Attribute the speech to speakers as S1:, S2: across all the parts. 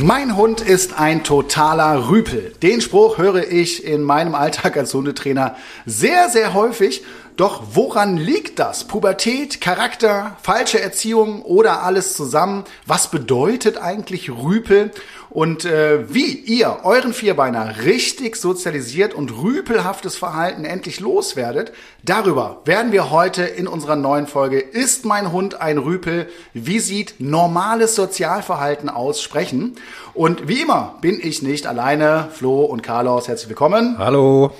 S1: Mein Hund ist ein totaler Rüpel. Den Spruch höre ich in meinem Alltag als Hundetrainer sehr, sehr häufig. Doch woran liegt das? Pubertät, Charakter, falsche Erziehung oder alles zusammen? Was bedeutet eigentlich Rüpel? Und äh, wie ihr euren Vierbeiner richtig sozialisiert und rüpelhaftes Verhalten endlich loswerdet, darüber werden wir heute in unserer neuen Folge Ist mein Hund ein Rüpel? Wie sieht normales Sozialverhalten aus? Sprechen. Und wie immer bin ich nicht alleine. Flo und Carlos, herzlich willkommen.
S2: Hallo.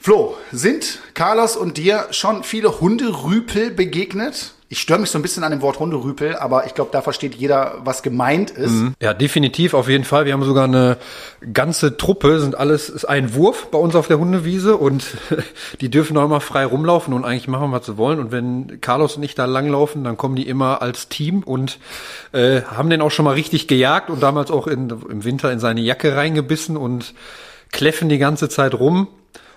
S1: Flo, sind Carlos und dir schon viele Hunderüpel begegnet? Ich störe mich so ein bisschen an dem Wort Hunderüpel, aber ich glaube, da versteht jeder, was gemeint ist. Mhm.
S2: Ja, definitiv, auf jeden Fall. Wir haben sogar eine ganze Truppe, sind alles, ist ein Wurf bei uns auf der Hundewiese und die dürfen auch immer frei rumlaufen und eigentlich machen, was sie wollen. Und wenn Carlos und ich da langlaufen, dann kommen die immer als Team und äh, haben den auch schon mal richtig gejagt und damals auch in, im Winter in seine Jacke reingebissen und kläffen die ganze Zeit rum.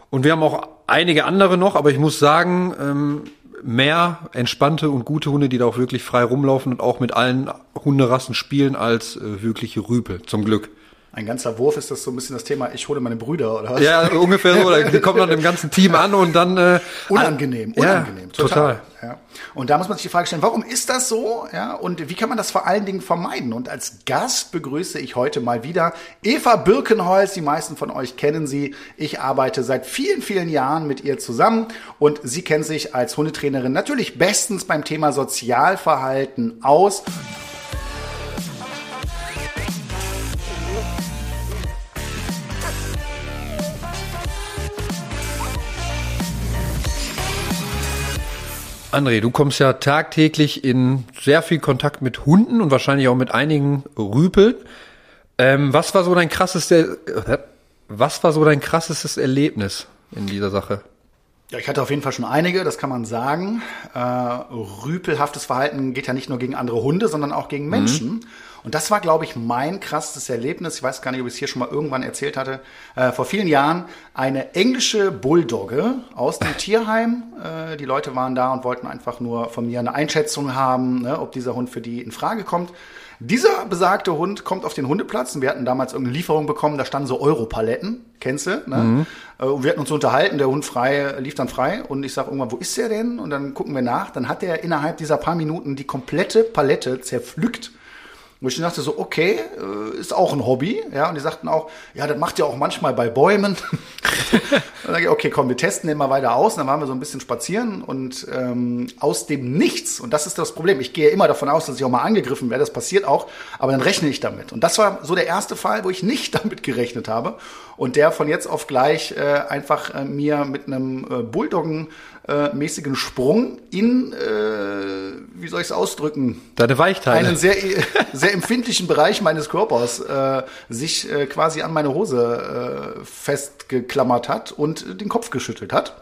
S2: Und wir haben auch einige andere noch, aber ich muss sagen, ähm, mehr entspannte und gute Hunde, die da auch wirklich frei rumlaufen und auch mit allen Hunderassen spielen, als äh, wirkliche Rüpel, zum Glück.
S1: Ein ganzer Wurf ist das so ein bisschen das Thema, ich hole meine Brüder, oder was?
S2: Ja, ungefähr so. Die kommen dann im ganzen Team an und dann.
S1: Äh, unangenehm, unangenehm,
S2: ja, total. total.
S1: Ja. Und da muss man sich die Frage stellen, warum ist das so? Ja, und wie kann man das vor allen Dingen vermeiden? Und als Gast begrüße ich heute mal wieder Eva Birkenholz. Die meisten von euch kennen sie. Ich arbeite seit vielen, vielen Jahren mit ihr zusammen und sie kennt sich als Hundetrainerin natürlich bestens beim Thema Sozialverhalten aus.
S2: André, du kommst ja tagtäglich in sehr viel Kontakt mit Hunden und wahrscheinlich auch mit einigen Rüpeln. Ähm, was war so dein krassestes, was war so dein krassestes Erlebnis in dieser Sache?
S1: Ja, ich hatte auf jeden Fall schon einige, das kann man sagen. Äh, rüpelhaftes Verhalten geht ja nicht nur gegen andere Hunde, sondern auch gegen Menschen. Mhm. Und das war, glaube ich, mein krasses Erlebnis. Ich weiß gar nicht, ob ich es hier schon mal irgendwann erzählt hatte. Äh, vor vielen Jahren eine englische Bulldogge aus dem Tierheim. Äh, die Leute waren da und wollten einfach nur von mir eine Einschätzung haben, ne, ob dieser Hund für die in Frage kommt. Dieser besagte Hund kommt auf den Hundeplatz und wir hatten damals irgendeine Lieferung bekommen, da standen so Europaletten, kennst du? Ne? Mhm. Äh, und wir hatten uns unterhalten, der Hund frei, lief dann frei und ich sage irgendwann, wo ist der denn? Und dann gucken wir nach, dann hat er innerhalb dieser paar Minuten die komplette Palette zerpflückt wo ich dachte so, okay, äh, ist auch ein Hobby, ja, und die sagten auch, ja, das macht ihr auch manchmal bei Bäumen. dann sage ich, okay, komm, wir testen den mal weiter aus. Und dann waren wir so ein bisschen spazieren und ähm, aus dem Nichts, und das ist das Problem, ich gehe immer davon aus, dass ich auch mal angegriffen werde, das passiert auch, aber dann rechne ich damit. Und das war so der erste Fall, wo ich nicht damit gerechnet habe und der von jetzt auf gleich äh, einfach äh, mir mit einem äh, Bulldoggen äh, mäßigen Sprung in, äh, wie soll ich es ausdrücken?
S2: Deine Weichteile.
S1: Einen sehr, sehr empfindlichen Bereich meines Körpers äh, sich äh, quasi an meine Hose äh, festgeklammert hat und den Kopf geschüttelt hat.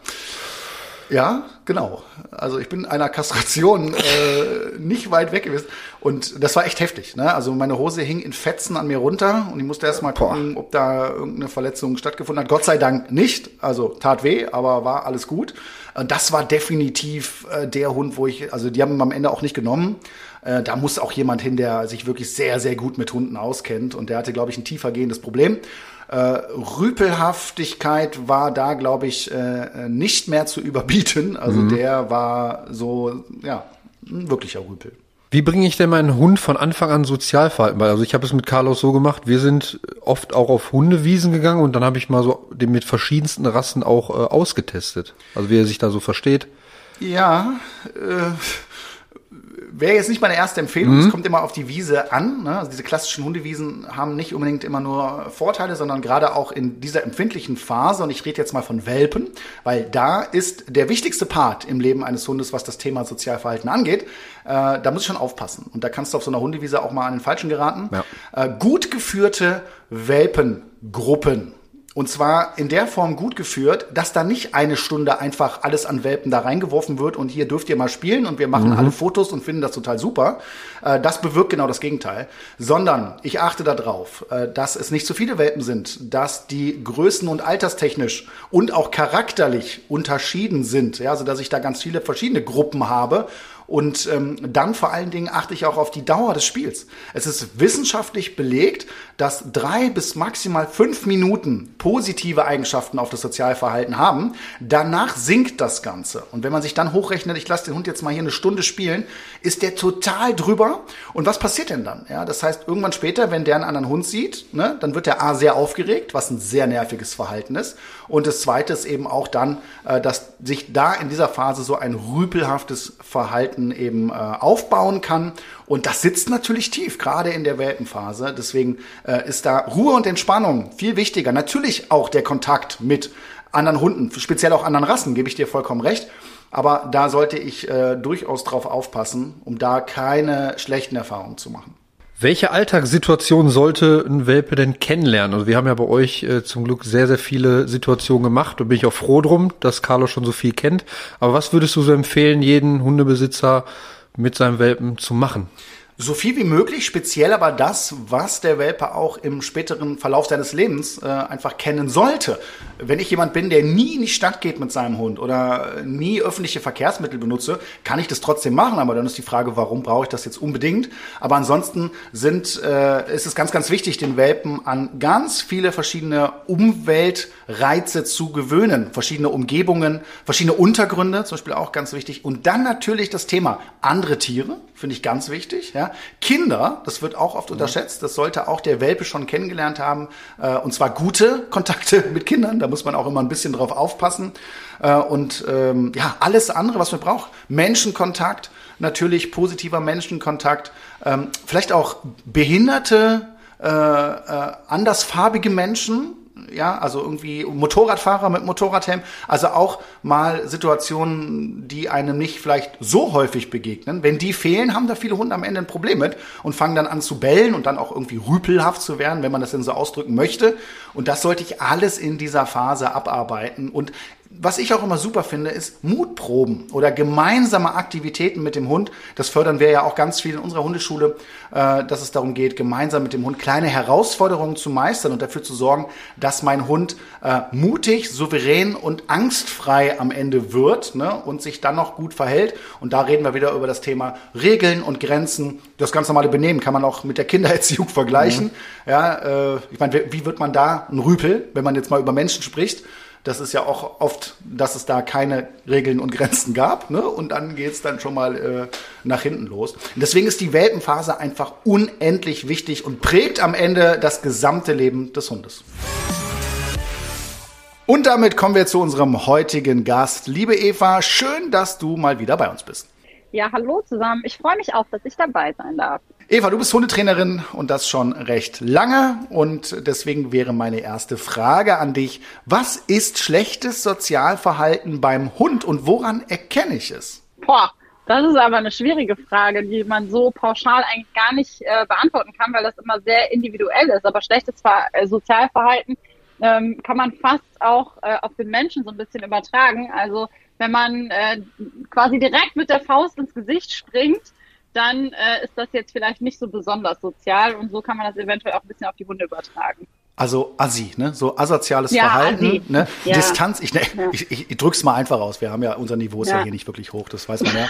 S1: Ja, genau. Also ich bin einer Kastration äh, nicht weit weg gewesen. Und das war echt heftig. Ne? Also meine Hose hing in Fetzen an mir runter und ich musste erst mal gucken, ob da irgendeine Verletzung stattgefunden hat. Gott sei Dank nicht. Also tat weh, aber war alles gut. Und das war definitiv äh, der Hund, wo ich, also die haben am Ende auch nicht genommen. Äh, da muss auch jemand hin, der sich wirklich sehr, sehr gut mit Hunden auskennt. Und der hatte, glaube ich, ein tiefer gehendes Problem. Äh, Rüpelhaftigkeit war da, glaube ich, äh, nicht mehr zu überbieten. Also mhm. der war so, ja, ein wirklicher Rüpel.
S2: Wie bringe ich denn meinen Hund von Anfang an Sozialverhalten bei? Also ich habe es mit Carlos so gemacht, wir sind oft auch auf Hundewiesen gegangen und dann habe ich mal so den mit verschiedensten Rassen auch äh, ausgetestet. Also wie er sich da so versteht.
S1: Ja, äh, wäre jetzt nicht meine erste Empfehlung. Mhm. Es kommt immer auf die Wiese an. Ne? Also diese klassischen Hundewiesen haben nicht unbedingt immer nur Vorteile, sondern gerade auch in dieser empfindlichen Phase, und ich rede jetzt mal von Welpen, weil da ist der wichtigste Part im Leben eines Hundes, was das Thema Sozialverhalten angeht. Äh, da muss ich schon aufpassen. Und da kannst du auf so einer Hundewiese auch mal an den Falschen geraten. Ja. Äh, gut geführte Welpengruppen und zwar in der Form gut geführt, dass da nicht eine Stunde einfach alles an Welpen da reingeworfen wird und hier dürft ihr mal spielen und wir machen mhm. alle Fotos und finden das total super. Äh, das bewirkt genau das Gegenteil. Sondern ich achte darauf, äh, dass es nicht zu viele Welpen sind, dass die größen- und alterstechnisch und auch charakterlich unterschieden sind. Ja, also dass ich da ganz viele verschiedene Gruppen habe Und ähm, dann vor allen Dingen achte ich auch auf die Dauer des Spiels. Es ist wissenschaftlich belegt, dass drei bis maximal fünf Minuten positive Eigenschaften auf das Sozialverhalten haben. Danach sinkt das Ganze. Und wenn man sich dann hochrechnet, ich lasse den Hund jetzt mal hier eine Stunde spielen, ist der total drüber. Und was passiert denn dann? Ja, das heißt, irgendwann später, wenn der einen anderen Hund sieht, ne, dann wird der A sehr aufgeregt, was ein sehr nerviges Verhalten ist. Und das zweite ist eben auch dann, äh, dass sich da in dieser Phase so ein rüpelhaftes Verhalten eben äh, aufbauen kann. Und das sitzt natürlich tief, gerade in der Welpenphase. Deswegen äh, ist da Ruhe und Entspannung viel wichtiger. Natürlich auch der Kontakt mit anderen Hunden, speziell auch anderen Rassen, gebe ich dir vollkommen recht. Aber da sollte ich äh, durchaus drauf aufpassen, um da keine schlechten Erfahrungen zu machen.
S2: Welche Alltagssituation sollte ein Welpe denn kennenlernen? Also wir haben ja bei euch äh, zum Glück sehr, sehr viele Situationen gemacht und bin ich auch froh drum, dass Carlo schon so viel kennt. Aber was würdest du so empfehlen, jeden Hundebesitzer mit seinem Welpen zu machen?
S1: So viel wie möglich, speziell aber das, was der Welpe auch im späteren Verlauf seines Lebens äh, einfach kennen sollte. Wenn ich jemand bin, der nie in die Stadt geht mit seinem Hund oder nie öffentliche Verkehrsmittel benutze, kann ich das trotzdem machen. Aber dann ist die Frage, warum brauche ich das jetzt unbedingt? Aber ansonsten sind, äh, ist es ganz, ganz wichtig, den Welpen an ganz viele verschiedene Umweltreize zu gewöhnen. Verschiedene Umgebungen, verschiedene Untergründe, zum Beispiel auch ganz wichtig. Und dann natürlich das Thema andere Tiere, finde ich ganz wichtig. Ja. Kinder, das wird auch oft unterschätzt, das sollte auch der Welpe schon kennengelernt haben, äh, und zwar gute Kontakte mit Kindern, da muss man auch immer ein bisschen drauf aufpassen. Äh, und ähm, ja, alles andere, was man braucht, Menschenkontakt, natürlich positiver Menschenkontakt, ähm, vielleicht auch behinderte, äh, äh, andersfarbige Menschen, ja, also irgendwie Motorradfahrer mit Motorradhelm, also auch mal Situationen, die einem nicht vielleicht so häufig begegnen. Wenn die fehlen, haben da viele Hunde am Ende ein Problem mit und fangen dann an zu bellen und dann auch irgendwie rüpelhaft zu werden, wenn man das denn so ausdrücken möchte. Und das sollte ich alles in dieser Phase abarbeiten. Und was ich auch immer super finde, ist Mutproben oder gemeinsame Aktivitäten mit dem Hund. Das fördern wir ja auch ganz viel in unserer Hundeschule, äh, dass es darum geht, gemeinsam mit dem Hund kleine Herausforderungen zu meistern und dafür zu sorgen, dass mein Hund äh, mutig, souverän und angstfrei am Ende wird ne, und sich dann noch gut verhält. Und da reden wir wieder über das Thema Regeln und Grenzen. Das ganz normale Benehmen kann man auch mit der Kindererziehung vergleichen. Mhm. Ja, äh, ich meine, wie wird man da ein Rüpel, wenn man jetzt mal über Menschen spricht? Das ist ja auch oft, dass es da keine Regeln und Grenzen gab. Ne? Und dann geht's dann schon mal äh, nach hinten los. Und deswegen ist die Welpenphase einfach unendlich wichtig und prägt am Ende das gesamte Leben des Hundes. Und damit kommen wir zu unserem heutigen Gast. Liebe Eva, schön, dass du mal wieder bei uns bist.
S3: Ja, hallo zusammen. Ich freue mich auch, dass ich dabei sein darf.
S1: Eva, du bist Hundetrainerin und das schon recht lange. Und deswegen wäre meine erste Frage an dich. Was ist schlechtes Sozialverhalten beim Hund und woran erkenne ich es?
S3: Boah, das ist aber eine schwierige Frage, die man so pauschal eigentlich gar nicht äh, beantworten kann, weil das immer sehr individuell ist. Aber schlechtes Ver äh, Sozialverhalten ähm, kann man fast auch äh, auf den Menschen so ein bisschen übertragen. Also wenn man äh, quasi direkt mit der Faust ins Gesicht springt, dann äh, ist das jetzt vielleicht nicht so besonders sozial und so kann man das eventuell auch ein bisschen auf die Hunde übertragen.
S1: Also Assi, ne? So asoziales ja, Verhalten, Assi. ne? Ja. Distanz, ich, ne, ja. ich, ich, ich drück's mal einfach aus. Wir haben ja, unser Niveau ist ja, hier nicht wirklich hoch, das weiß man ja.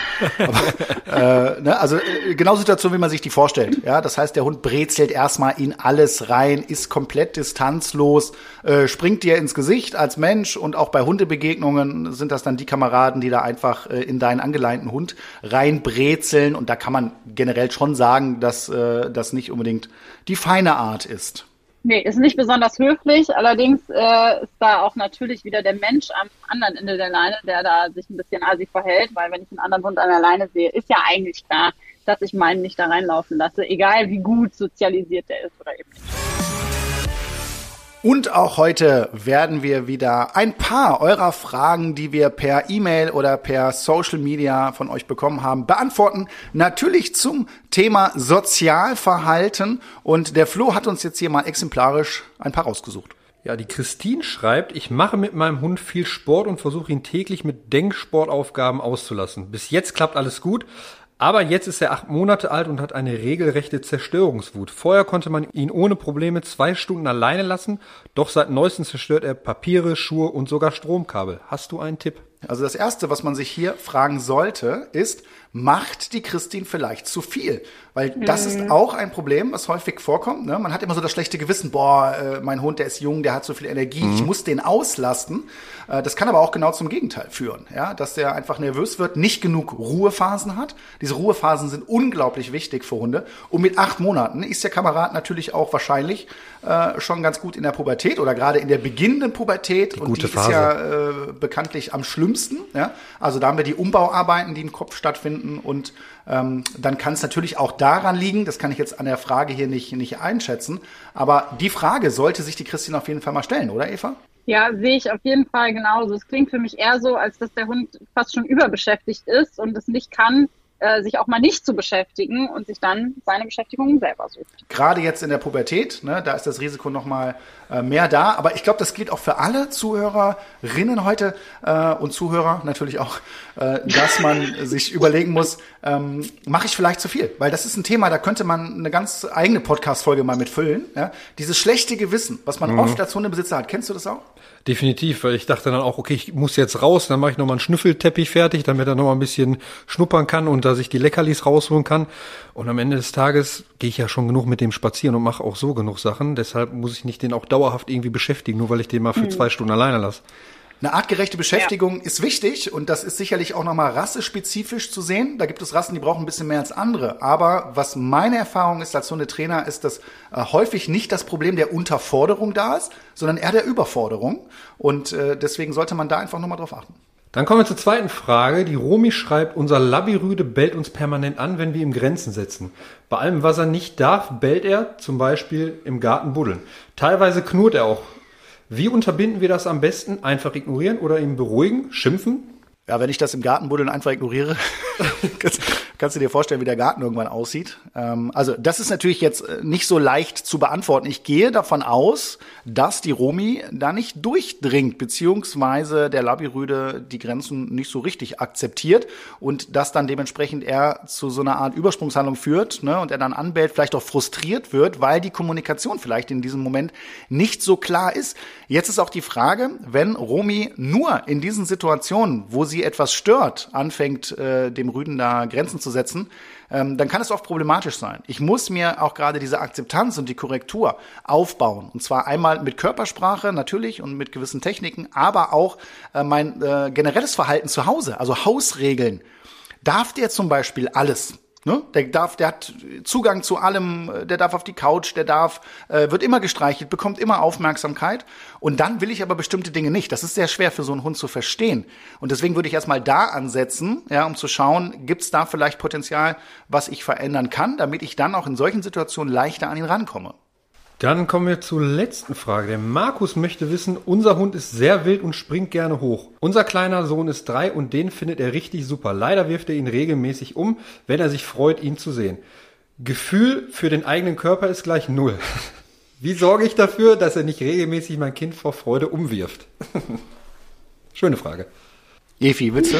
S1: Aber, äh, ne? Also äh, genau Situation, wie man sich die vorstellt. Ja, das heißt, der Hund brezelt erstmal in alles rein, ist komplett distanzlos, äh, springt dir ins Gesicht als Mensch und auch bei Hundebegegnungen sind das dann die Kameraden, die da einfach äh, in deinen angeleinten Hund reinbrezeln. Und da kann man generell schon sagen, dass äh, das nicht unbedingt die feine Art ist.
S3: Nee, ist nicht besonders höflich. Allerdings äh, ist da auch natürlich wieder der Mensch am anderen Ende der Leine, der da sich ein bisschen asi verhält, weil wenn ich einen anderen Hund an der Leine sehe, ist ja eigentlich klar, dass ich meinen nicht da reinlaufen lasse, egal wie gut sozialisiert der ist oder eben nicht.
S1: Und auch heute werden wir wieder ein paar eurer Fragen, die wir per E-Mail oder per Social Media von euch bekommen haben, beantworten. Natürlich zum Thema Sozialverhalten. Und der Flo hat uns jetzt hier mal exemplarisch ein paar rausgesucht.
S2: Ja, die Christine schreibt, ich mache mit meinem Hund viel Sport und versuche ihn täglich mit Denksportaufgaben auszulassen. Bis jetzt klappt alles gut, aber jetzt ist er acht Monate alt und hat eine regelrechte Zerstörungswut. Vorher konnte man ihn ohne Probleme zwei Stunden alleine lassen, doch seit neuestem zerstört er Papiere, Schuhe und sogar Stromkabel. Hast du einen Tipp?
S1: Also das Erste, was man sich hier fragen sollte, ist, macht die Christine vielleicht zu viel? Weil das mhm. ist auch ein Problem, was häufig vorkommt. Ne? Man hat immer so das schlechte Gewissen, boah, äh, mein Hund, der ist jung, der hat so viel Energie, mhm. ich muss den auslasten. Äh, das kann aber auch genau zum Gegenteil führen, ja? dass der einfach nervös wird, nicht genug Ruhephasen hat. Diese Ruhephasen sind unglaublich wichtig für Hunde. Und mit acht Monaten ist der Kamerad natürlich auch wahrscheinlich äh, schon ganz gut in der Pubertät oder gerade in der beginnenden Pubertät.
S2: Die
S1: und die
S2: Phase.
S1: ist ja äh, bekanntlich am schlimmsten. Ja? Also da haben wir die Umbauarbeiten, die im Kopf stattfinden und ähm, dann kann es natürlich auch daran liegen, das kann ich jetzt an der Frage hier nicht, nicht einschätzen, aber die Frage sollte sich die Christine auf jeden Fall mal stellen, oder Eva?
S3: Ja, sehe ich auf jeden Fall genauso. Es klingt für mich eher so, als dass der Hund fast schon überbeschäftigt ist und es nicht kann, äh, sich auch mal nicht zu beschäftigen und sich dann seine Beschäftigung selber sucht.
S1: Gerade jetzt in der Pubertät, ne, da ist das Risiko noch mal äh, mehr da. Aber ich glaube, das gilt auch für alle Zuhörerinnen heute äh, und Zuhörer natürlich auch, äh, dass man sich überlegen muss, ähm, mache ich vielleicht zu viel? Weil das ist ein Thema, da könnte man eine ganz eigene Podcast-Folge mal mitfüllen. Ja? Dieses schlechte Gewissen, was man mhm. oft als Hundebesitzer hat. Kennst du das auch?
S2: Definitiv, weil ich dachte dann auch, okay, ich muss jetzt raus, dann mache ich nochmal einen Schnüffelteppich fertig, damit er nochmal ein bisschen schnuppern kann und dass ich die Leckerlis rausholen kann. Und am Ende des Tages gehe ich ja schon genug mit dem spazieren und mache auch so genug Sachen. Deshalb muss ich nicht den auch dauerhaft irgendwie beschäftigen, nur weil ich den mal für mhm. zwei Stunden alleine lasse.
S1: Eine artgerechte Beschäftigung ja. ist wichtig und das ist sicherlich auch nochmal rassespezifisch zu sehen. Da gibt es Rassen, die brauchen ein bisschen mehr als andere. Aber was meine Erfahrung ist als Hundetrainer, ist, dass äh, häufig nicht das Problem der Unterforderung da ist, sondern eher der Überforderung. Und äh, deswegen sollte man da einfach nochmal drauf achten.
S2: Dann kommen wir zur zweiten Frage. Die Romi schreibt, unser Labirüde bellt uns permanent an, wenn wir ihm Grenzen setzen. Bei allem, was er nicht darf, bellt er, zum Beispiel im Garten buddeln. Teilweise knurrt er auch wie unterbinden wir das am besten? Einfach ignorieren oder ihn beruhigen, schimpfen?
S1: Ja, wenn ich das im Gartenbuddeln einfach ignoriere, kannst, du dir vorstellen, wie der Garten irgendwann aussieht. Ähm, also das ist natürlich jetzt äh, nicht so leicht zu beantworten. Ich gehe davon aus, dass die Romi da nicht durchdringt, beziehungsweise der Labirüde die Grenzen nicht so richtig akzeptiert und das dann dementsprechend er zu so einer Art Übersprungshandlung führt ne, und er dann anbellt, vielleicht auch frustriert wird, weil die Kommunikation vielleicht in diesem Moment nicht so klar ist. Jetzt ist auch die Frage, wenn Romi nur in diesen Situationen, wo sie etwas stört, anfängt, äh, dem Rüden da Grenzen zu setzen, ähm, dann kann es oft problematisch sein. Ich muss mir auch gerade diese Akzeptanz und die Korrektur aufbauen. Und zwar einmal mit Körpersprache natürlich und mit gewissen Techniken, aber auch äh, mein äh, generelles Verhalten zu Hause, also Hausregeln. Darf der zum Beispiel alles? Ne? Der darf, der hat Zugang zu allem, der darf auf die Couch, der darf, äh, wird immer gestreichelt, bekommt immer Aufmerksamkeit. Und dann will ich aber bestimmte Dinge nicht. Das ist sehr schwer für so einen Hund zu verstehen. Und deswegen würde ich erstmal da ansetzen, ja, um zu schauen, gibt es da vielleicht Potenzial, was ich verändern kann, damit ich dann auch in solchen Situationen leichter an ihn rankomme.
S2: Dann kommen wir zur letzten Frage. Der Markus möchte wissen, unser Hund ist sehr wild und springt gerne hoch. Unser kleiner Sohn ist drei und den findet er richtig super. Leider wirft er ihn regelmäßig um, wenn er sich freut, ihn zu sehen. Gefühl für den eigenen Körper ist gleich null. Wie sorge ich dafür, dass er nicht regelmäßig mein Kind vor Freude umwirft? Schöne Frage.
S1: Efi, willst du?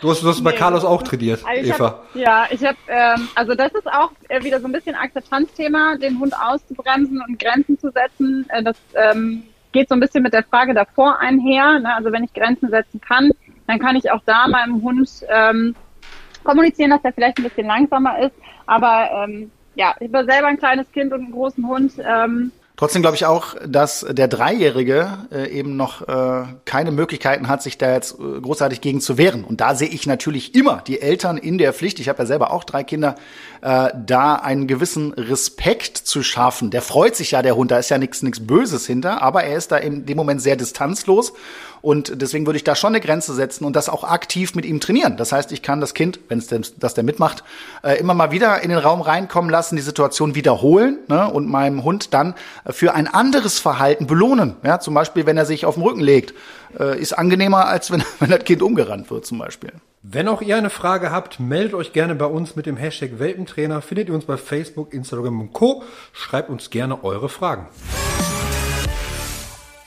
S2: Du hast, du hast nee, bei Carlos auch trainiert, also Eva.
S3: Hab, ja, ich habe, ähm, also das ist auch äh, wieder so ein bisschen Akzeptanzthema, den Hund auszubremsen und Grenzen zu setzen. Äh, das ähm, geht so ein bisschen mit der Frage davor einher. Ne? Also wenn ich Grenzen setzen kann, dann kann ich auch da meinem Hund ähm, kommunizieren, dass er vielleicht ein bisschen langsamer ist. Aber ähm, ja, ich bin selber ein kleines Kind und einen großen Hund. Ähm,
S1: Trotzdem glaube ich auch, dass der Dreijährige äh, eben noch äh, keine Möglichkeiten hat, sich da jetzt äh, großartig gegen zu wehren. Und da sehe ich natürlich immer die Eltern in der Pflicht. Ich habe ja selber auch drei Kinder, äh, da einen gewissen Respekt zu schaffen. Der freut sich ja, der Hund, da ist ja nichts nichts Böses hinter, aber er ist da in dem Moment sehr distanzlos und deswegen würde ich da schon eine Grenze setzen und das auch aktiv mit ihm trainieren. Das heißt, ich kann das Kind, wenn es das der mitmacht, äh, immer mal wieder in den Raum reinkommen lassen, die Situation wiederholen ne, und meinem Hund dann für ein anderes Verhalten belohnen. Ja, zum Beispiel, wenn er sich auf den Rücken legt, äh, ist angenehmer, als wenn, wenn das Kind umgerannt wird zum Beispiel.
S2: Wenn auch ihr eine Frage habt, meldet euch gerne bei uns mit dem Hashtag Welpentrainer. Findet ihr uns bei Facebook, Instagram und Co. Schreibt uns gerne eure Fragen.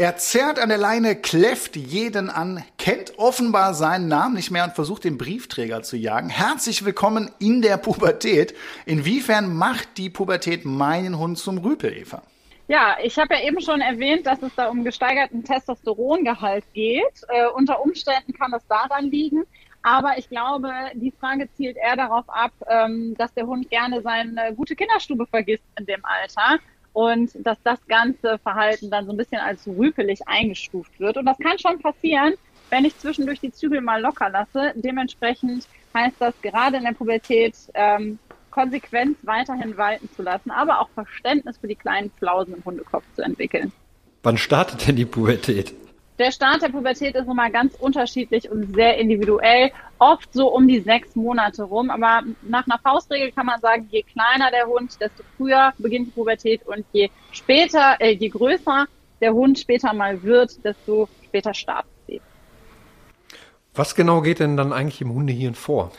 S1: Er zerrt an der Leine, kläfft jeden an, kennt offenbar seinen Namen nicht mehr und versucht den Briefträger zu jagen. Herzlich willkommen in der Pubertät. Inwiefern macht die Pubertät meinen Hund zum Rüpel, Eva?
S3: Ja, ich habe ja eben schon erwähnt, dass es da um gesteigerten Testosterongehalt geht. Äh, unter Umständen kann das daran liegen. Aber ich glaube, die Frage zielt eher darauf ab, ähm, dass der Hund gerne seine gute Kinderstube vergisst in dem Alter und dass das ganze Verhalten dann so ein bisschen als rüpelig eingestuft wird. Und das kann schon passieren, wenn ich zwischendurch die Zügel mal locker lasse. Dementsprechend heißt das gerade in der Pubertät ähm, Konsequenz weiterhin walten zu lassen, aber auch Verständnis für die kleinen Flausen im Hundekopf zu entwickeln.
S2: Wann startet denn die Pubertät?
S3: Der Start der Pubertät ist immer ganz unterschiedlich und sehr individuell, oft so um die sechs Monate rum. Aber nach einer Faustregel kann man sagen, je kleiner der Hund, desto früher beginnt die Pubertät und je später, äh, je größer der Hund später mal wird, desto später startet sie.
S2: Was genau geht denn dann eigentlich im Hundehirn vor?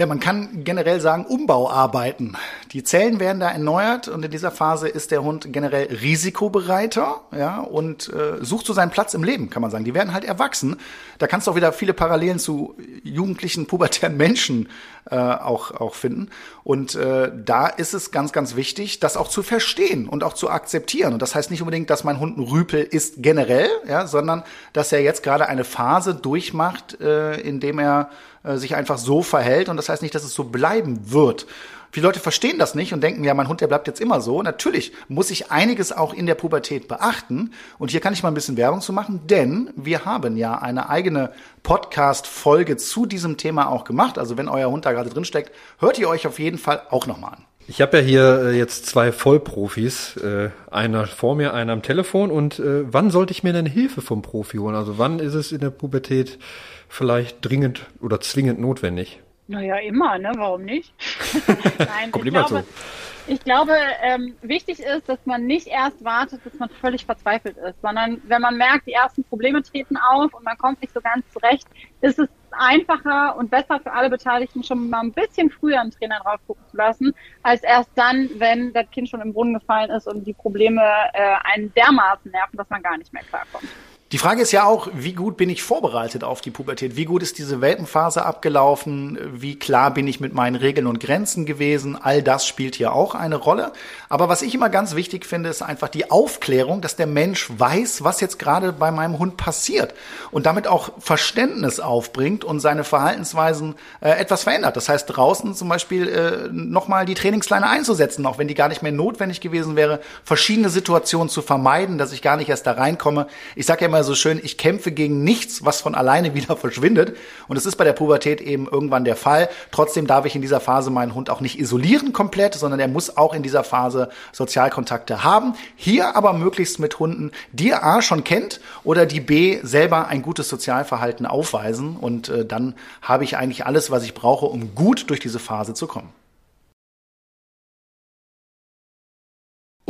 S1: Ja, man kann generell sagen Umbauarbeiten. Die Zellen werden da erneuert und in dieser Phase ist der Hund generell risikobereiter, ja, und äh, sucht so seinen Platz im Leben, kann man sagen. Die werden halt erwachsen. Da kannst du auch wieder viele Parallelen zu jugendlichen, pubertären Menschen äh, auch, auch finden. Und äh, da ist es ganz, ganz wichtig, das auch zu verstehen und auch zu akzeptieren. Und das heißt nicht unbedingt, dass mein Hund ein Rüpel ist generell, ja, sondern dass er jetzt gerade eine Phase durchmacht, äh, in dem er äh, sich einfach so verhält. Und das heißt nicht, dass es so bleiben wird. Viele Leute verstehen das nicht und denken, ja, mein Hund, der bleibt jetzt immer so. Natürlich muss ich einiges auch in der Pubertät beachten. Und hier kann ich mal ein bisschen Werbung zu machen, denn wir haben ja eine eigene Podcast-Folge zu diesem Thema auch gemacht. Also wenn euer Hund da gerade drin steckt, hört ihr euch auf jeden Fall auch nochmal an.
S2: Ich habe ja hier äh, jetzt zwei Vollprofis, äh, einer vor mir, einer am Telefon. Und wann sollte ich mir denn Hilfe vom Profi holen? Also wann ist es in der Pubertät vielleicht dringend oder zwingend notwendig?
S3: Naja, immer, ne? Warum nicht?
S2: Nein, Kommt ich immer glaube,
S3: zu. Ich glaube, ähm, wichtig ist, dass man nicht erst wartet, bis man völlig verzweifelt ist, sondern wenn man merkt, die ersten Probleme treten auf und man kommt nicht so ganz zurecht, ist es einfacher und besser für alle Beteiligten, schon mal ein bisschen früher einen Trainer drauf gucken zu lassen, als erst dann, wenn das Kind schon im Brunnen gefallen ist und die Probleme äh, einen dermaßen nerven, dass man gar nicht mehr klarkommt.
S1: Die Frage ist ja auch, wie gut bin ich vorbereitet auf die Pubertät? Wie gut ist diese Welpenphase abgelaufen? Wie klar bin ich mit meinen Regeln und Grenzen gewesen? All das spielt hier auch eine Rolle. Aber was ich immer ganz wichtig finde, ist einfach die Aufklärung, dass der Mensch weiß, was jetzt gerade bei meinem Hund passiert und damit auch Verständnis aufbringt und seine Verhaltensweisen äh, etwas verändert. Das heißt, draußen zum Beispiel äh, nochmal die Trainingsleine einzusetzen, auch wenn die gar nicht mehr notwendig gewesen wäre, verschiedene Situationen zu vermeiden, dass ich gar nicht erst da reinkomme. Ich sage ja immer, immer so schön, ich kämpfe gegen nichts, was von alleine wieder verschwindet. Und es ist bei der Pubertät eben irgendwann der Fall. Trotzdem darf ich in dieser Phase meinen Hund auch nicht isolieren komplett, sondern er muss auch in dieser Phase Sozialkontakte haben. Hier aber möglichst mit Hunden, die er A schon kennt oder die B selber ein gutes Sozialverhalten aufweisen. Und äh, dann habe ich eigentlich alles, was ich brauche, um gut durch diese Phase zu kommen.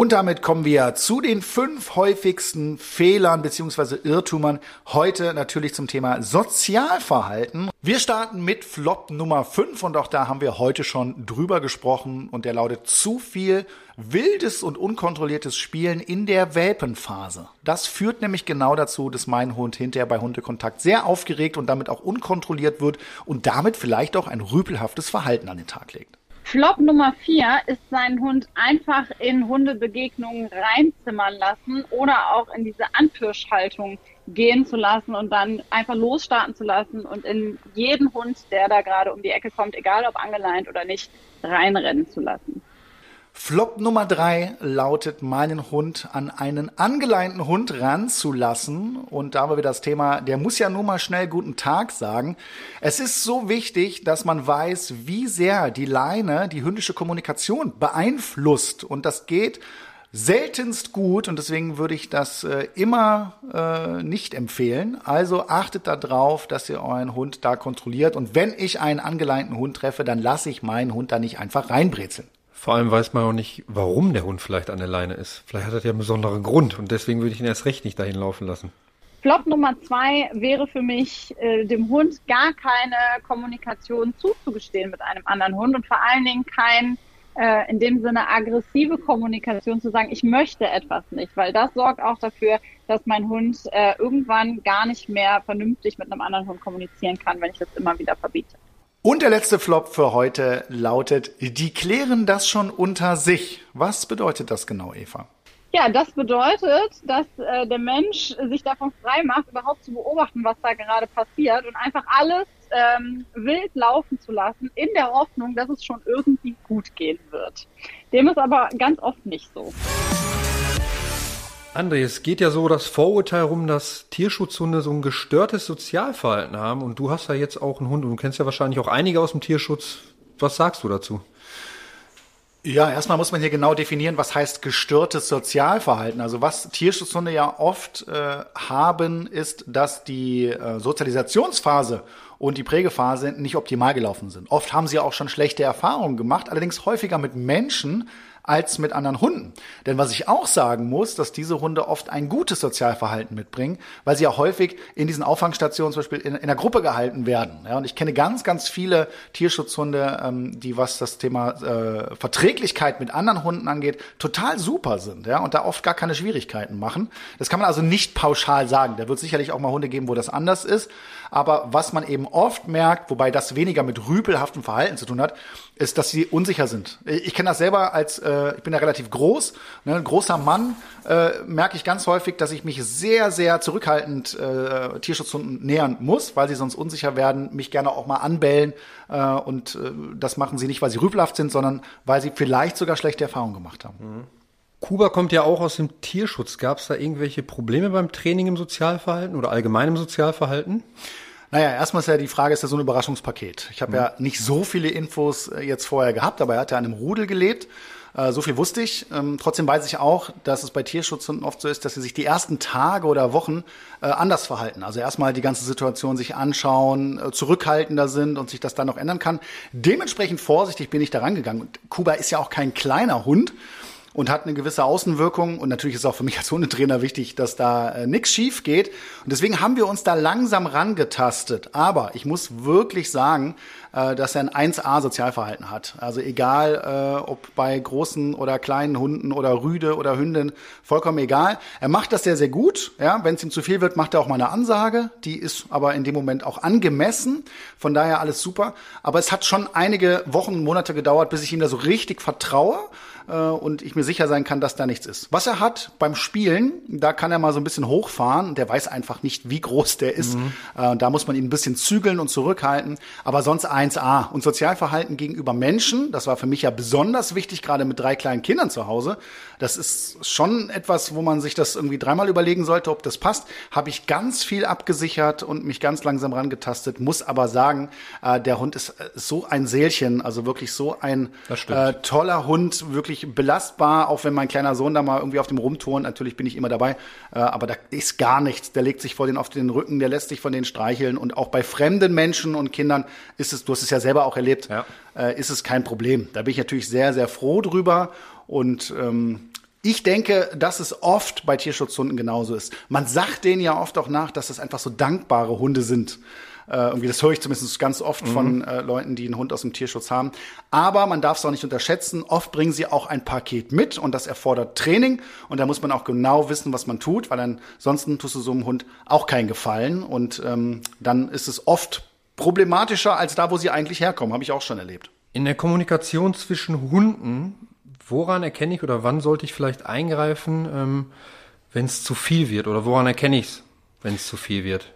S1: Und damit kommen wir zu den fünf häufigsten Fehlern beziehungsweise Irrtümern heute natürlich zum Thema Sozialverhalten. Wir starten mit Flop Nummer fünf und auch da haben wir heute schon drüber gesprochen und der lautet zu viel wildes und unkontrolliertes Spielen in der Welpenphase. Das führt nämlich genau dazu, dass mein Hund hinterher bei Hundekontakt sehr aufgeregt und damit auch unkontrolliert wird und damit vielleicht auch ein rüpelhaftes Verhalten an den Tag legt.
S3: Flop Nummer vier ist seinen Hund einfach in Hundebegegnungen reinzimmern lassen oder auch in diese Anpirschhaltung gehen zu lassen und dann einfach losstarten zu lassen und in jeden Hund, der da gerade um die Ecke kommt, egal ob angeleint oder nicht, reinrennen zu lassen.
S1: Flop Nummer drei lautet, meinen Hund an einen angeleinten Hund ranzulassen. Und da haben wir das Thema, der muss ja nur mal schnell guten Tag sagen. Es ist so wichtig, dass man weiß, wie sehr die Leine die hündische Kommunikation beeinflusst. Und das geht seltenst gut und deswegen würde ich das äh, immer äh, nicht empfehlen. Also achtet darauf, dass ihr euren Hund da kontrolliert und wenn ich einen angeleinten Hund treffe, dann lasse ich meinen Hund da nicht einfach reinbrezeln.
S2: Vor allem weiß man auch nicht, warum der Hund vielleicht an der Leine ist. Vielleicht hat er ja einen besonderen Grund und deswegen würde ich ihn erst recht nicht dahin laufen lassen.
S3: Flop Nummer zwei wäre für mich, äh, dem Hund gar keine Kommunikation zuzugestehen mit einem anderen Hund und vor allen Dingen kein äh, in dem Sinne aggressive Kommunikation zu sagen, ich möchte etwas nicht, weil das sorgt auch dafür, dass mein Hund äh, irgendwann gar nicht mehr vernünftig mit einem anderen Hund kommunizieren kann, wenn ich das immer wieder verbiete.
S1: Und der letzte Flop für heute lautet, die klären das schon unter sich. Was bedeutet das genau, Eva?
S3: Ja, das bedeutet, dass äh, der Mensch sich davon frei macht, überhaupt zu beobachten, was da gerade passiert und einfach alles ähm, wild laufen zu lassen, in der Hoffnung, dass es schon irgendwie gut gehen wird. Dem ist aber ganz oft nicht so.
S2: André, es geht ja so das Vorurteil rum, dass Tierschutzhunde so ein gestörtes Sozialverhalten haben und du hast ja jetzt auch einen Hund und du kennst ja wahrscheinlich auch einige aus dem Tierschutz. Was sagst du dazu?
S1: Ja, erstmal muss man hier genau definieren, was heißt gestörtes Sozialverhalten. Also was Tierschutzhunde ja oft äh, haben, ist, dass die äh, Sozialisationsphase und die Prägephase nicht optimal gelaufen sind. Oft haben sie auch schon schlechte Erfahrungen gemacht, allerdings häufiger mit Menschen, als mit anderen Hunden. Denn was ich auch sagen muss, dass diese Hunde oft ein gutes Sozialverhalten mitbringen, weil sie ja häufig in diesen Auffangstationen zum Beispiel in, in einer Gruppe gehalten werden. Ja, und ich kenne ganz, ganz viele Tierschutzhunde, ähm, die was das Thema äh, Verträglichkeit mit anderen Hunden angeht, total super sind. Ja, und da oft gar keine Schwierigkeiten machen. Das kann man also nicht pauschal sagen. Da wird sicherlich auch mal Hunde geben, wo das anders ist. Aber was man eben oft merkt, wobei das weniger mit rüpelhaftem Verhalten zu tun hat, ist, dass sie unsicher sind. Ich kenne das selber als, äh, ich bin ja relativ groß, ne, ein großer Mann, äh, merke ich ganz häufig, dass ich mich sehr, sehr zurückhaltend äh, Tierschutzhunden nähern muss, weil sie sonst unsicher werden, mich gerne auch mal anbellen. Äh, und äh, das machen sie nicht, weil sie rüpelhaft sind, sondern weil sie vielleicht sogar schlechte Erfahrungen gemacht haben. Mhm.
S2: Kuba kommt ja auch aus dem Tierschutz. Gab es da irgendwelche Probleme beim Training im Sozialverhalten oder allgemein im Sozialverhalten?
S1: Naja, erstmal ist ja die Frage, ist das so ein Überraschungspaket? Ich habe mhm. ja nicht so viele Infos äh, jetzt vorher gehabt, aber er hat ja in einem Rudel gelebt. Äh, so viel wusste ich. Ähm, trotzdem weiß ich auch, dass es bei Tierschutzhunden oft so ist, dass sie sich die ersten Tage oder Wochen äh, anders verhalten. Also erstmal die ganze Situation sich anschauen, zurückhaltender sind und sich das dann noch ändern kann. Dementsprechend vorsichtig bin ich da rangegangen. Und Kuba ist ja auch kein kleiner Hund und hat eine gewisse Außenwirkung. Und natürlich ist auch für mich als Hundetrainer wichtig, dass da äh, nichts schief geht. Und deswegen haben wir uns da langsam rangetastet. Aber ich muss wirklich sagen, äh, dass er ein 1A-Sozialverhalten hat. Also egal, äh, ob bei großen oder kleinen Hunden oder Rüde oder Hündin, vollkommen egal. Er macht das sehr, sehr gut. Ja, Wenn es ihm zu viel wird, macht er auch mal eine Ansage. Die ist aber in dem Moment auch angemessen. Von daher alles super. Aber es hat schon einige Wochen und Monate gedauert, bis ich ihm da so richtig vertraue und ich mir sicher sein kann, dass da nichts ist. Was er hat beim Spielen, da kann er mal so ein bisschen hochfahren. Der weiß einfach nicht, wie groß der ist. Mhm. Äh, da muss man ihn ein bisschen zügeln und zurückhalten. Aber sonst 1A. Und Sozialverhalten gegenüber Menschen, das war für mich ja besonders wichtig, gerade mit drei kleinen Kindern zu Hause. Das ist schon etwas, wo man sich das irgendwie dreimal überlegen sollte, ob das passt. Habe ich ganz viel abgesichert und mich ganz langsam rangetastet. Muss aber sagen, äh, der Hund ist äh, so ein Seelchen, also wirklich so ein äh, toller Hund, wirklich belastbar, auch wenn mein kleiner Sohn da mal irgendwie auf dem rumturnt. Natürlich bin ich immer dabei, äh, aber da ist gar nichts. Der legt sich vor den auf den Rücken, der lässt sich von denen streicheln und auch bei fremden Menschen und Kindern ist es, du hast es ja selber auch erlebt, ja. äh, ist es kein Problem. Da bin ich natürlich sehr, sehr froh drüber und ähm, ich denke, dass es oft bei Tierschutzhunden genauso ist. Man sagt denen ja oft auch nach, dass das einfach so dankbare Hunde sind. Äh, irgendwie, das höre ich zumindest ganz oft mhm. von äh, Leuten, die einen Hund aus dem Tierschutz haben. Aber man darf es auch nicht unterschätzen. Oft bringen sie auch ein Paket mit und das erfordert Training. Und da muss man auch genau wissen, was man tut, weil ansonsten tust du so einem Hund auch keinen Gefallen. Und ähm, dann ist es oft problematischer als da, wo sie eigentlich herkommen. Habe ich auch schon erlebt.
S2: In der Kommunikation zwischen Hunden woran erkenne ich oder wann sollte ich vielleicht eingreifen, ähm, wenn es zu viel wird? Oder woran erkenne ich es, wenn es zu viel wird?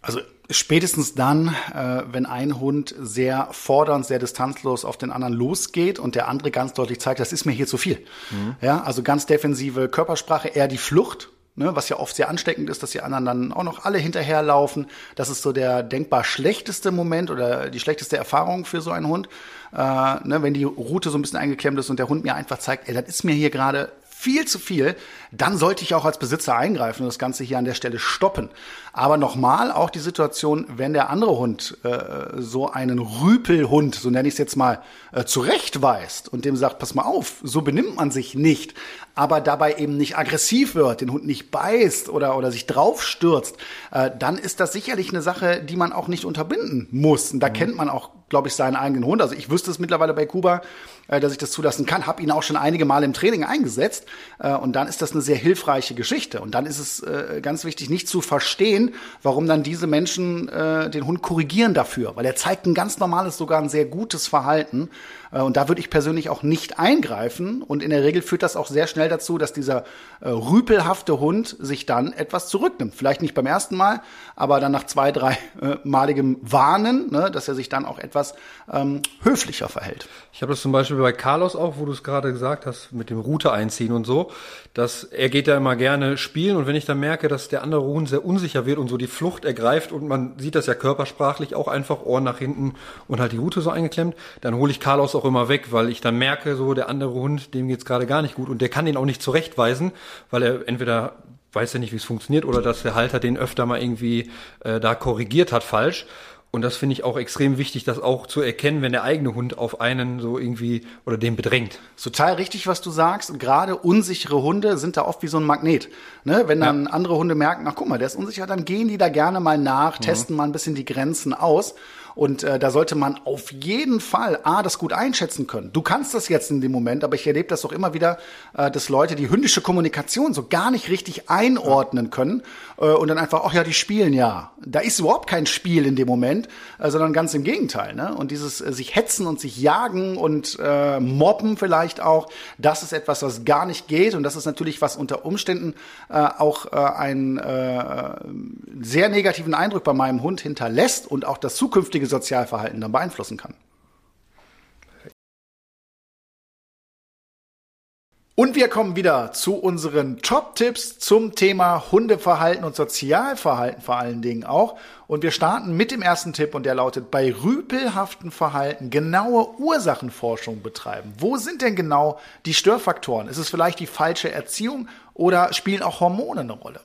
S1: Also spätestens dann, äh, wenn ein Hund sehr fordernd, sehr distanzlos auf den anderen losgeht und der andere ganz deutlich zeigt, das ist mir hier zu viel. Mhm. Ja, also ganz defensive Körpersprache, eher die Flucht. Ne, was ja oft sehr ansteckend ist, dass die anderen dann auch noch alle hinterherlaufen. Das ist so der denkbar schlechteste Moment oder die schlechteste Erfahrung für so einen Hund äh, ne, wenn die Route so ein bisschen eingeklemmt ist und der Hund mir einfach zeigt, ey, das ist mir hier gerade viel zu viel, dann sollte ich auch als Besitzer eingreifen und das Ganze hier an der Stelle stoppen. Aber nochmal auch die Situation, wenn der andere Hund äh, so einen Rüpelhund, so nenne ich es jetzt mal, äh, zurechtweist und dem sagt, pass mal auf, so benimmt man sich nicht, aber dabei eben nicht aggressiv wird, den Hund nicht beißt oder, oder sich draufstürzt, äh, dann ist das sicherlich eine Sache, die man auch nicht unterbinden muss. Und da mhm. kennt man auch, glaube ich, seinen eigenen Hund. Also ich wüsste es mittlerweile bei Kuba, äh, dass ich das zulassen kann, habe ihn auch schon einige Male im Training eingesetzt. Äh, und dann ist das eine sehr hilfreiche Geschichte. Und dann ist es äh, ganz wichtig, nicht zu verstehen, warum dann diese Menschen äh, den Hund korrigieren dafür, weil er zeigt ein ganz normales, sogar ein sehr gutes Verhalten. Äh, und da würde ich persönlich auch nicht eingreifen. Und in der Regel führt das auch sehr schnell dazu, dass dieser äh, rüpelhafte Hund sich dann etwas zurücknimmt. Vielleicht nicht beim ersten Mal, aber dann nach zwei, drei äh, maligem Warnen, ne, dass er sich dann auch etwas ähm, höflicher verhält.
S2: Ich habe das zum Beispiel bei Carlos auch, wo du es gerade gesagt hast, mit dem Route einziehen und so, dass er geht ja immer gerne spielen und wenn ich dann merke, dass der andere Hund sehr unsicher wird und so die Flucht ergreift und man sieht das ja körpersprachlich auch einfach Ohren nach hinten und halt die Route so eingeklemmt, dann hole ich Carlos auch immer weg, weil ich dann merke, so der andere Hund, dem geht's gerade gar nicht gut und der kann ihn auch nicht zurechtweisen, weil er entweder weiß ja nicht, wie es funktioniert oder dass der Halter den öfter mal irgendwie äh, da korrigiert hat falsch. Und das finde ich auch extrem wichtig, das auch zu erkennen, wenn der eigene Hund auf einen so irgendwie oder den bedrängt.
S1: Total richtig, was du sagst. Und gerade unsichere Hunde sind da oft wie so ein Magnet. Ne? Wenn dann ja. andere Hunde merken, ach guck mal, der ist unsicher, dann gehen die da gerne mal nach, mhm. testen mal ein bisschen die Grenzen aus. Und äh, da sollte man auf jeden Fall A, das gut einschätzen können. Du kannst das jetzt in dem Moment, aber ich erlebe das auch immer wieder, äh, dass Leute die hündische Kommunikation so gar nicht richtig einordnen können äh, und dann einfach, ach ja, die spielen ja. Da ist überhaupt kein Spiel in dem Moment, äh, sondern ganz im Gegenteil. Ne? Und dieses äh, sich hetzen und sich jagen und äh, mobben vielleicht auch, das ist etwas, was gar nicht geht. Und das ist natürlich, was unter Umständen äh, auch äh, einen äh, sehr negativen Eindruck bei meinem Hund hinterlässt und auch das zukünftige zukünftige Sozialverhalten dann beeinflussen kann. Und wir kommen wieder zu unseren Top-Tipps zum Thema Hundeverhalten und Sozialverhalten vor allen Dingen auch. Und wir starten mit dem ersten Tipp und der lautet, bei rüpelhaften Verhalten genaue Ursachenforschung betreiben. Wo sind denn genau die Störfaktoren? Ist es vielleicht die falsche Erziehung oder spielen auch Hormone eine Rolle?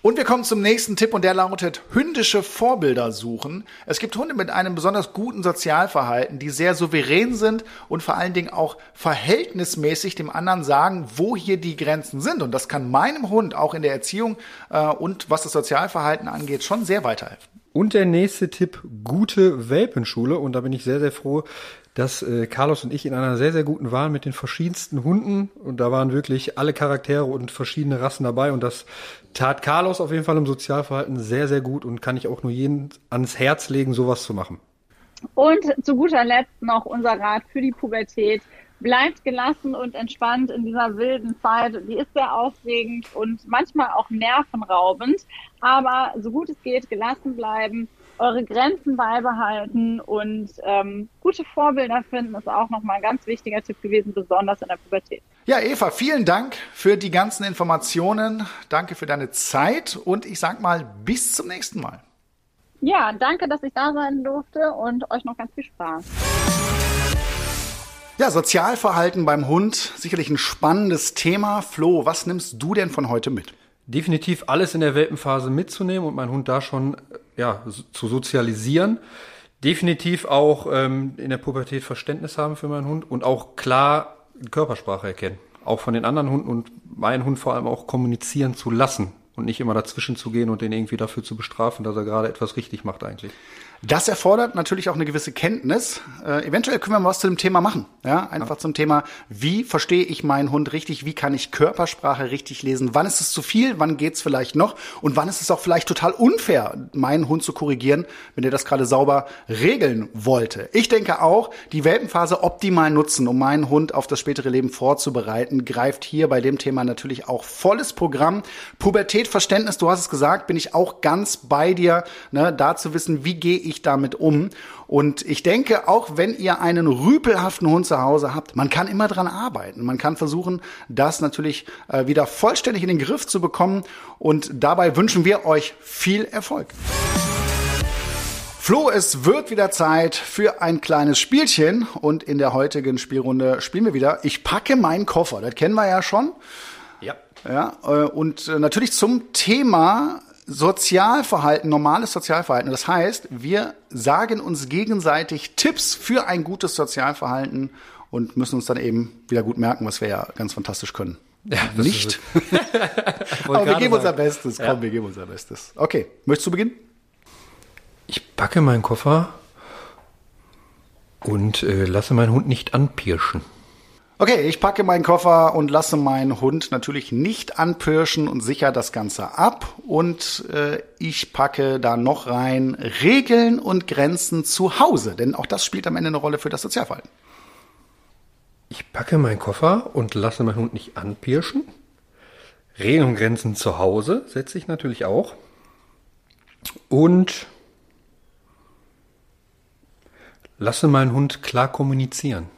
S1: Und wir kommen zum nächsten Tipp und der lautet hündische Vorbilder suchen. Es gibt Hunde mit einem besonders guten Sozialverhalten, die sehr souverän sind und vor allen Dingen auch verhältnismäßig dem anderen sagen, wo hier die Grenzen sind. Und das kann meinem Hund auch in der Erziehung äh, und was das Sozialverhalten angeht schon sehr weiterhelfen.
S2: Und der nächste Tipp, gute Welpenschule. Und da bin ich sehr, sehr froh, dass äh, Carlos und ich in einer sehr, sehr guten waren mit den verschiedensten Hunden. Und da waren wirklich alle Charaktere und verschiedene Rassen dabei. Und das tat Carlos auf jeden Fall im Sozialverhalten sehr, sehr gut und kann ich auch nur jeden ans Herz legen, sowas zu machen.
S3: Und zu guter Letzt noch unser Rat für die Pubertät. Bleibt gelassen und entspannt in dieser wilden Zeit. Die ist sehr aufregend und manchmal auch nervenraubend. Aber so gut es geht, gelassen bleiben eure Grenzen beibehalten und ähm, gute Vorbilder finden, ist auch nochmal ein ganz wichtiger Tipp gewesen, besonders in der Pubertät.
S1: Ja, Eva, vielen Dank für die ganzen Informationen. Danke für deine Zeit und ich sag mal bis zum nächsten Mal.
S3: Ja, danke, dass ich da sein durfte und euch noch ganz viel Spaß.
S1: Ja, Sozialverhalten beim Hund, sicherlich ein spannendes Thema. Flo, was nimmst du denn von heute mit?
S2: definitiv alles in der Welpenphase mitzunehmen und meinen Hund da schon ja, zu sozialisieren. Definitiv auch ähm, in der Pubertät Verständnis haben für meinen Hund und auch klar Körpersprache erkennen. Auch von den anderen Hunden und meinen Hund vor allem auch kommunizieren zu lassen und nicht immer dazwischen zu gehen und den irgendwie dafür zu bestrafen, dass er gerade etwas richtig macht eigentlich.
S1: Das erfordert natürlich auch eine gewisse Kenntnis. Äh, eventuell können wir mal was zu dem Thema machen. Ja, einfach ja. zum Thema, wie verstehe ich meinen Hund richtig? Wie kann ich Körpersprache richtig lesen? Wann ist es zu viel? Wann geht's vielleicht noch? Und wann ist es auch vielleicht total unfair, meinen Hund zu korrigieren, wenn er das gerade sauber regeln wollte? Ich denke auch, die Welpenphase optimal nutzen, um meinen Hund auf das spätere Leben vorzubereiten, greift hier bei dem Thema natürlich auch volles Programm. Pubertät, Verständnis, du hast es gesagt, bin ich auch ganz bei dir, ne, da zu wissen, wie gehe ich damit um? Und ich denke, auch wenn ihr einen rüpelhaften Hund zu Hause habt, man kann immer dran arbeiten. Man kann versuchen, das natürlich äh, wieder vollständig in den Griff zu bekommen. Und dabei wünschen wir euch viel Erfolg. Flo, es wird wieder Zeit für ein kleines Spielchen und in der heutigen Spielrunde spielen wir wieder. Ich packe meinen Koffer, das kennen wir ja schon.
S2: Ja.
S1: Ja, äh, und äh, natürlich zum Thema Sozialverhalten, normales Sozialverhalten. Das heißt, wir sagen uns gegenseitig Tipps für ein gutes Sozialverhalten und müssen uns dann eben wieder gut merken, was wir ja ganz fantastisch können.
S2: Ja,
S1: nicht. Aber wir geben unser Bestes. Komm, ja. wir geben unser Bestes. Okay, möchtest du beginnen?
S2: Ich packe meinen Koffer und äh, lasse meinen Hund nicht anpirschen.
S1: Okay, ich packe meinen Koffer und lasse meinen Hund natürlich nicht anpirschen und sicher das Ganze ab. Und äh, ich packe da noch rein Regeln und Grenzen zu Hause, denn auch das spielt am Ende eine Rolle für das Sozialverhalten.
S2: Ich packe meinen Koffer und lasse meinen Hund nicht anpirschen. Regeln und Grenzen zu Hause setze ich natürlich auch. Und lasse meinen Hund klar kommunizieren.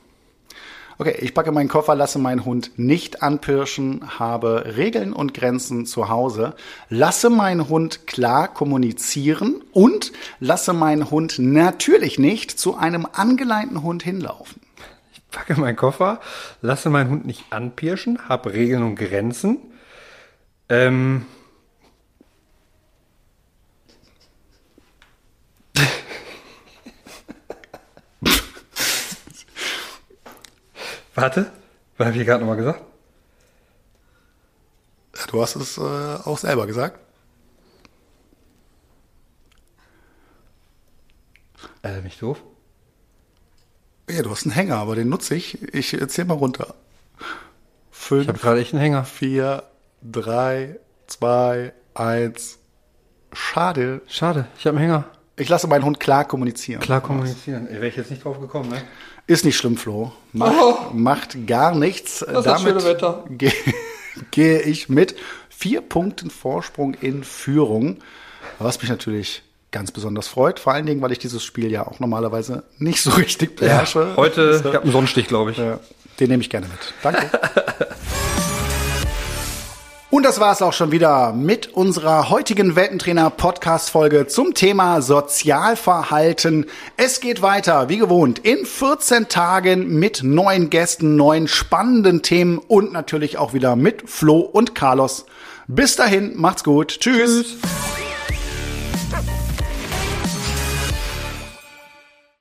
S1: Okay, ich packe meinen Koffer, lasse meinen Hund nicht anpirschen, habe Regeln und Grenzen zu Hause, lasse meinen Hund klar kommunizieren und lasse meinen Hund natürlich nicht zu einem angeleinten Hund hinlaufen.
S2: Ich packe meinen Koffer, lasse meinen Hund nicht anpirschen, habe Regeln und Grenzen. Ähm Warte, was habe ich gerade nochmal gesagt?
S1: Du hast es äh, auch selber gesagt.
S2: Äh, mich doof?
S1: Ja, du hast einen Hänger, aber den nutze ich. Ich zähl mal runter. Fünf,
S2: Ich habe gerade echt einen Hänger.
S1: vier, drei, zwei, eins. Schade.
S2: Schade, ich habe einen Hänger.
S1: Ich lasse meinen Hund klar kommunizieren.
S2: Klar kommunizieren. Wäre ich jetzt nicht drauf gekommen, ne?
S1: Ist nicht schlimm, Flo. Macht,
S2: Oh.
S1: macht gar nichts.
S2: Das ist das schöne Wetter.
S1: ge- gehe ich mit vier Punkten Vorsprung in Führung. Was mich natürlich ganz besonders freut. Vor allen Dingen, weil ich dieses Spiel ja auch normalerweise nicht so richtig beherrsche.
S2: heute,
S1: So.
S2: ich habe einen Sonnenstich, glaube ich.
S1: Ja, den nehme ich gerne mit. Danke. Und das war es auch schon wieder mit unserer heutigen Weltentrainer-Podcast-Folge zum Thema Sozialverhalten. Es geht weiter, wie gewohnt, in 14 Tagen mit neuen Gästen, neuen spannenden Themen und natürlich auch wieder mit Flo und Carlos. Bis dahin, macht's gut. Tschüss.
S2: Tschüss.